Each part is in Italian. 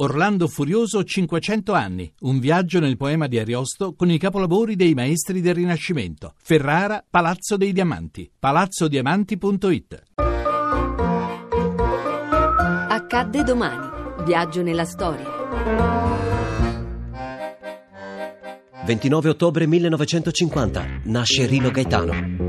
Orlando Furioso 500 anni, un viaggio nel poema di Ariosto con i capolavori dei maestri del Rinascimento. Ferrara, Palazzo dei Diamanti, palazzodiamanti.it. Accadde domani. Viaggio nella storia. 29 ottobre 1950 nasce Rino Gaetano.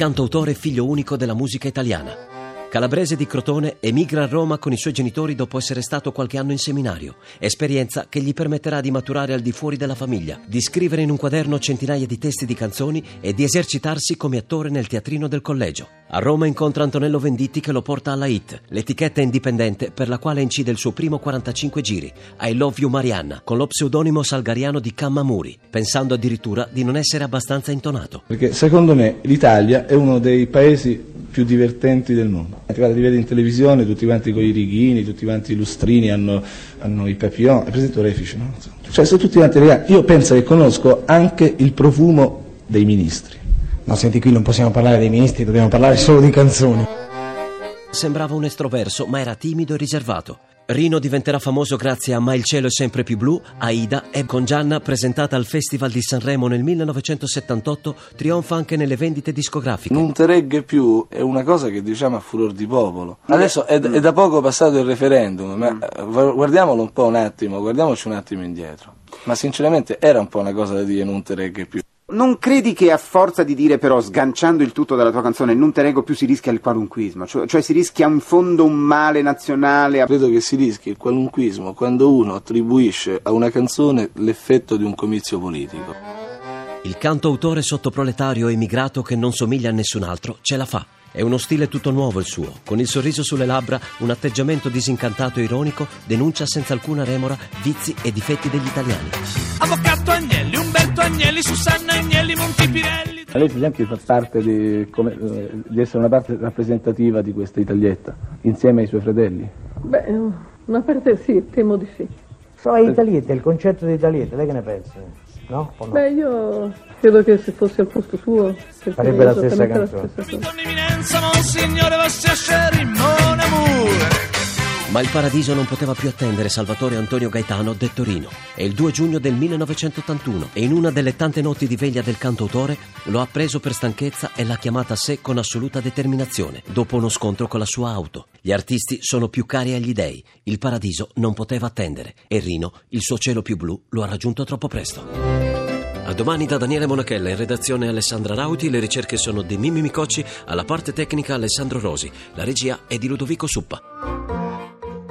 Cantautore figlio unico della musica italiana. Calabrese di Crotone emigra a Roma con i suoi genitori dopo essere stato qualche anno in seminario, esperienza che gli permetterà di maturare al di fuori della famiglia, di scrivere in un quaderno centinaia di testi di canzoni e di esercitarsi come attore nel teatrino del collegio. A Roma incontra Antonello Venditti che lo porta alla HIT, l'etichetta indipendente per la quale incide il suo primo 45 giri, I Love You Marianna, con lo pseudonimo salgariano di Cammamuri, pensando addirittura di non essere abbastanza intonato. Perché secondo me l'Italia è uno dei paesi più divertenti del mondo. Guarda, li vedi in televisione, tutti quanti con i righini, tutti quanti i lustrini hanno, hanno i papillon, è presente Refice, no? Cioè, sono tutti quanti eleganti. Io penso che conosco anche il profumo dei ministri. No, senti, qui non possiamo parlare dei ministri, dobbiamo parlare solo di canzoni. Sembrava un estroverso, ma era timido e riservato. Rino diventerà famoso grazie a Ma il cielo è sempre più blu, Aida e con Gianna presentata al Festival di Sanremo nel 1978 trionfa anche nelle vendite discografiche. Non te regge più è una cosa che diciamo a furor di popolo. Adesso è, è da poco passato il referendum, ma eh, guardiamolo un po' un attimo, guardiamoci un attimo indietro. Ma sinceramente era un po' una cosa da dire non te regge più. Non credi che a forza di dire però, sganciando il tutto dalla tua canzone, non te rego più si rischia il qualunquismo? Cioè, cioè si rischia in fondo un male nazionale? Credo che si rischi il qualunquismo quando uno attribuisce a una canzone l'effetto di un comizio politico. Il canto-autore sottoproletario emigrato che non somiglia a nessun altro ce la fa. È uno stile tutto nuovo il suo, con il sorriso sulle labbra, un atteggiamento disincantato e ironico, denuncia senza alcuna remora vizi e difetti degli italiani. Agnelli, Susanna Agnelli, Montipirelli. Lei per esempio fa parte di, come, eh, di essere una parte rappresentativa di questa Italietta, insieme ai suoi fratelli? Beh, una parte sì, temo di sì. È Italietta, il concetto di Italietta, lei che ne pensa? No? no? Beh, io credo che se fossi al posto suo farebbe la stessa canzone. La stessa Ma il paradiso non poteva più attendere Salvatore Antonio Gaetano detto Rino. È il 2 giugno del 1981 e in una delle tante notti di veglia del cantautore lo ha preso per stanchezza e l'ha chiamata a sé con assoluta determinazione, dopo uno scontro con la sua auto. Gli artisti sono più cari agli dei. Il paradiso non poteva attendere e Rino, il suo cielo più blu, lo ha raggiunto troppo presto. A domani da Daniele Monachella, in redazione Alessandra Rauti, le ricerche sono di Mimmi Micocci, alla parte tecnica Alessandro Rosi, la regia è di Ludovico Suppa.